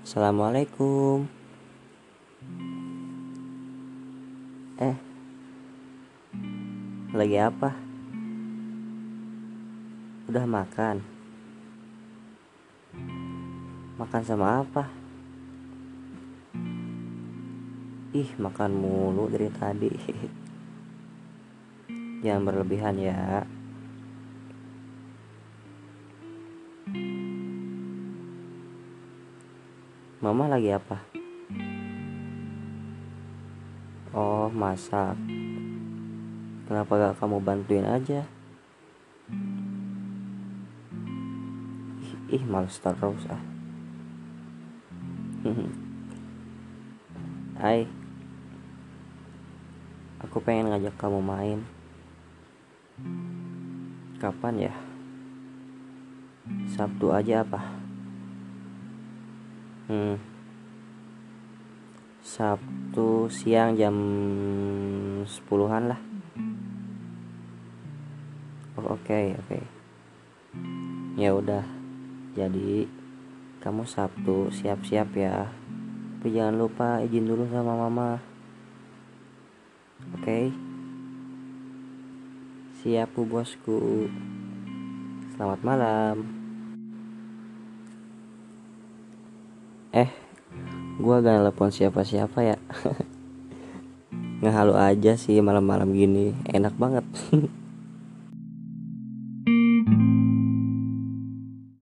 Assalamualaikum. Eh, lagi apa? Udah makan? Makan sama apa? Ih, makan mulu dari tadi. Jangan berlebihan ya. Mama lagi apa? Oh, masak. Kenapa gak kamu bantuin aja? Ih, ih males terus ah. Hai. Aku pengen ngajak kamu main. Kapan ya? Sabtu aja apa? Hmm. Sabtu siang jam 10-an lah oh, oke okay, oke okay. ya udah jadi kamu Sabtu siap-siap ya tapi jangan lupa izin dulu sama mama oke okay? siap bu bosku selamat malam eh gue gak nelfon siapa-siapa ya. Ngehalu aja sih malam-malam gini. Enak banget